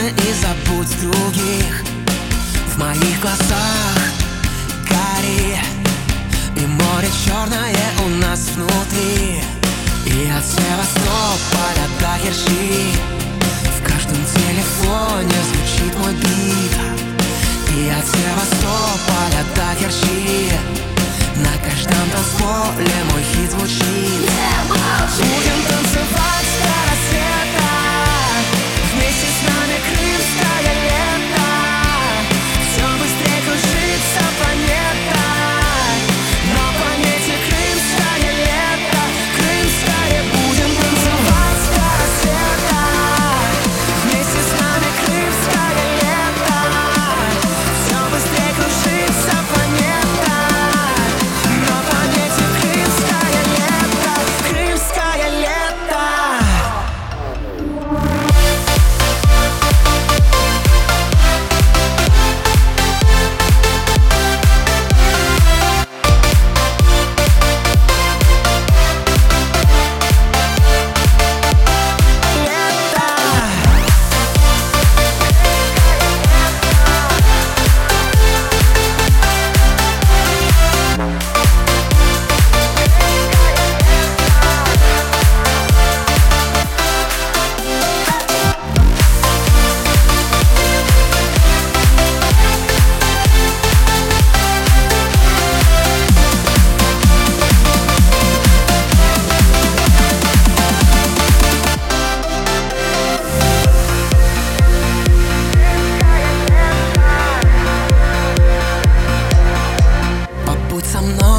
проблемы и забудь других. В моих глазах гори И море черное у нас внутри. И от Севастополя до Ерши В каждом телефоне звучит мой бит. И от Севастополя до Ерши На каждом танцполе мой хит звучит. Будем танцевать до рассвета. со мной.